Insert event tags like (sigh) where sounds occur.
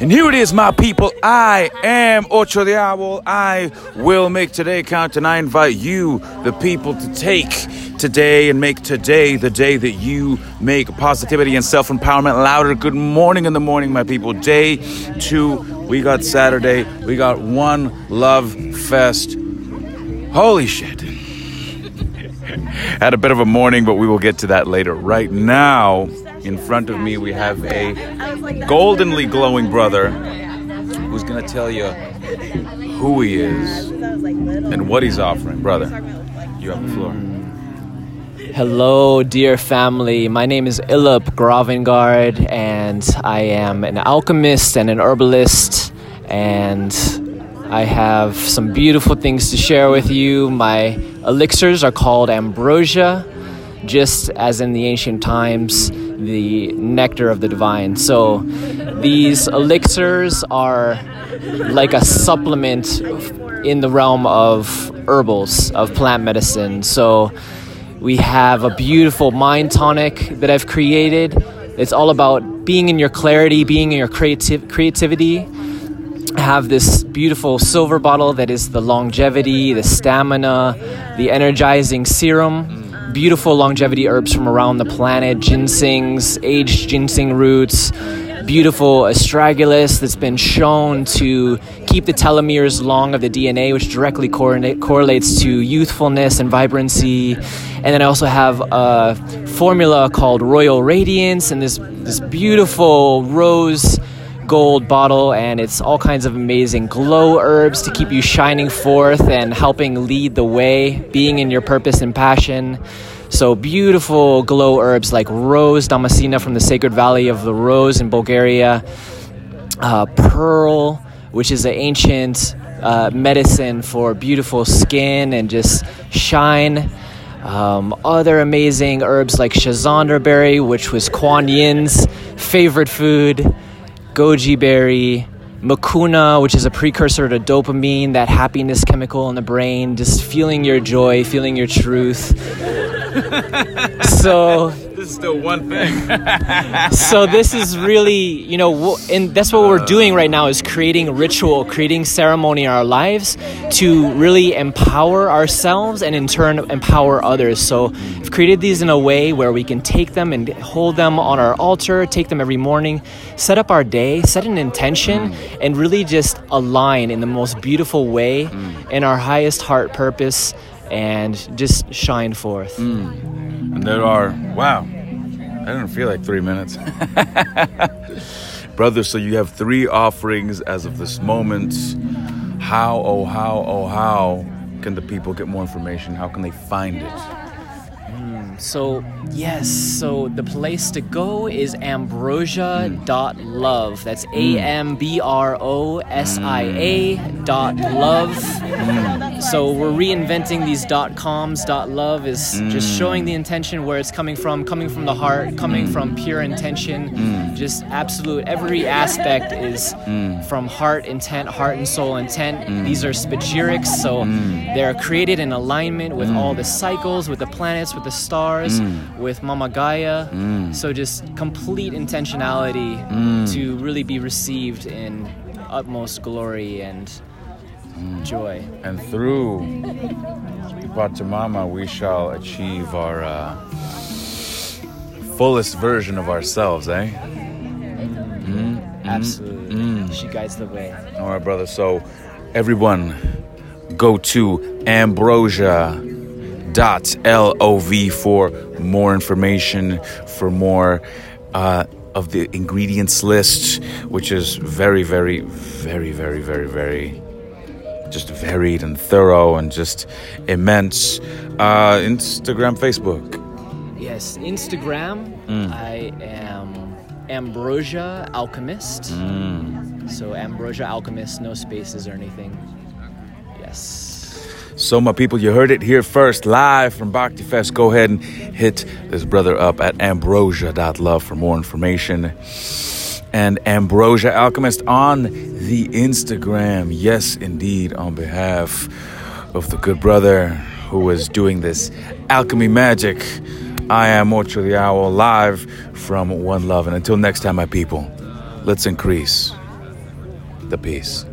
And here it is, my people. I am Ocho de Owl. I will make today count, and I invite you, the people, to take today and make today the day that you make positivity and self empowerment louder. Good morning in the morning, my people. Day two, we got Saturday, we got one love fest. Holy shit. (laughs) Had a bit of a morning, but we will get to that later. Right now, in front of me, we have a goldenly glowing brother who's going to tell you who he is and what he's offering. Brother, you have the floor. Hello, dear family. My name is Illup Gravengard, and I am an alchemist and an herbalist, and I have some beautiful things to share with you. My elixirs are called ambrosia, just as in the ancient times the nectar of the divine. So these elixirs are like a supplement in the realm of herbals, of plant medicine. So we have a beautiful mind tonic that I've created. It's all about being in your clarity, being in your creative creativity. I have this beautiful silver bottle that is the longevity, the stamina, the energizing serum beautiful longevity herbs from around the planet ginsengs, aged ginseng roots, beautiful astragalus that's been shown to keep the telomeres long of the DNA, which directly correlates to youthfulness and vibrancy. And then I also have a formula called Royal Radiance and this, this beautiful rose gold bottle, and it's all kinds of amazing glow herbs to keep you shining forth and helping lead the way, being in your purpose and passion. So beautiful glow herbs like rose damascena from the sacred valley of the rose in Bulgaria, uh, pearl, which is an ancient uh, medicine for beautiful skin and just shine. Um, other amazing herbs like schizandra berry, which was Kuan Yin's favorite food goji berry, mucuna, which is a precursor to dopamine, that happiness chemical in the brain, just feeling your joy, feeling your truth. (laughs) so this is still one thing. (laughs) so this is really, you know, and that's what we're doing right now is creating ritual, creating ceremony in our lives to really empower ourselves and in turn empower others. So I've created these in a way where we can take them and hold them on our altar, take them every morning, set up our day, set an intention, mm. and really just align in the most beautiful way mm. in our highest heart purpose and just shine forth. Mm. And there are, wow, I didn't feel like three minutes. (laughs) Brother, so you have three offerings as of this moment. How, oh, how, oh, how can the people get more information? How can they find it? Hmm, so, yes, so the place to go is ambrosia.love. That's hmm. A M B R O S I A dot love. Mm. So, we're reinventing these dot coms. Dot love is just mm. showing the intention where it's coming from, coming from the heart, coming mm. from pure intention. Just absolute, every aspect is from heart intent, heart and soul intent. These are spagyrics, so they're created in alignment with all the cycles, with the planets, with the stars mm. with Mama Gaia. Mm. So just complete intentionality mm. to really be received in utmost glory and mm. joy. And through Pachamama, we shall achieve our uh, fullest version of ourselves, eh? Mm. Absolutely. She guides the way. All right, brother. So, everyone, go to Ambrosia dot lov for more information, for more uh, of the ingredients list, which is very, very, very, very, very, very just varied and thorough and just immense. Uh, Instagram, Facebook. Yes, Instagram. Mm. I am Ambrosia Alchemist. Mm. So Ambrosia Alchemist, no spaces or anything. Yes. So, my people, you heard it here first, live from Bhakti Fest. Go ahead and hit this brother up at ambrosia.love for more information. And Ambrosia Alchemist on the Instagram. Yes, indeed, on behalf of the good brother who is doing this alchemy magic. I am Ocho the Owl live from One Love. And until next time, my people, let's increase the peace.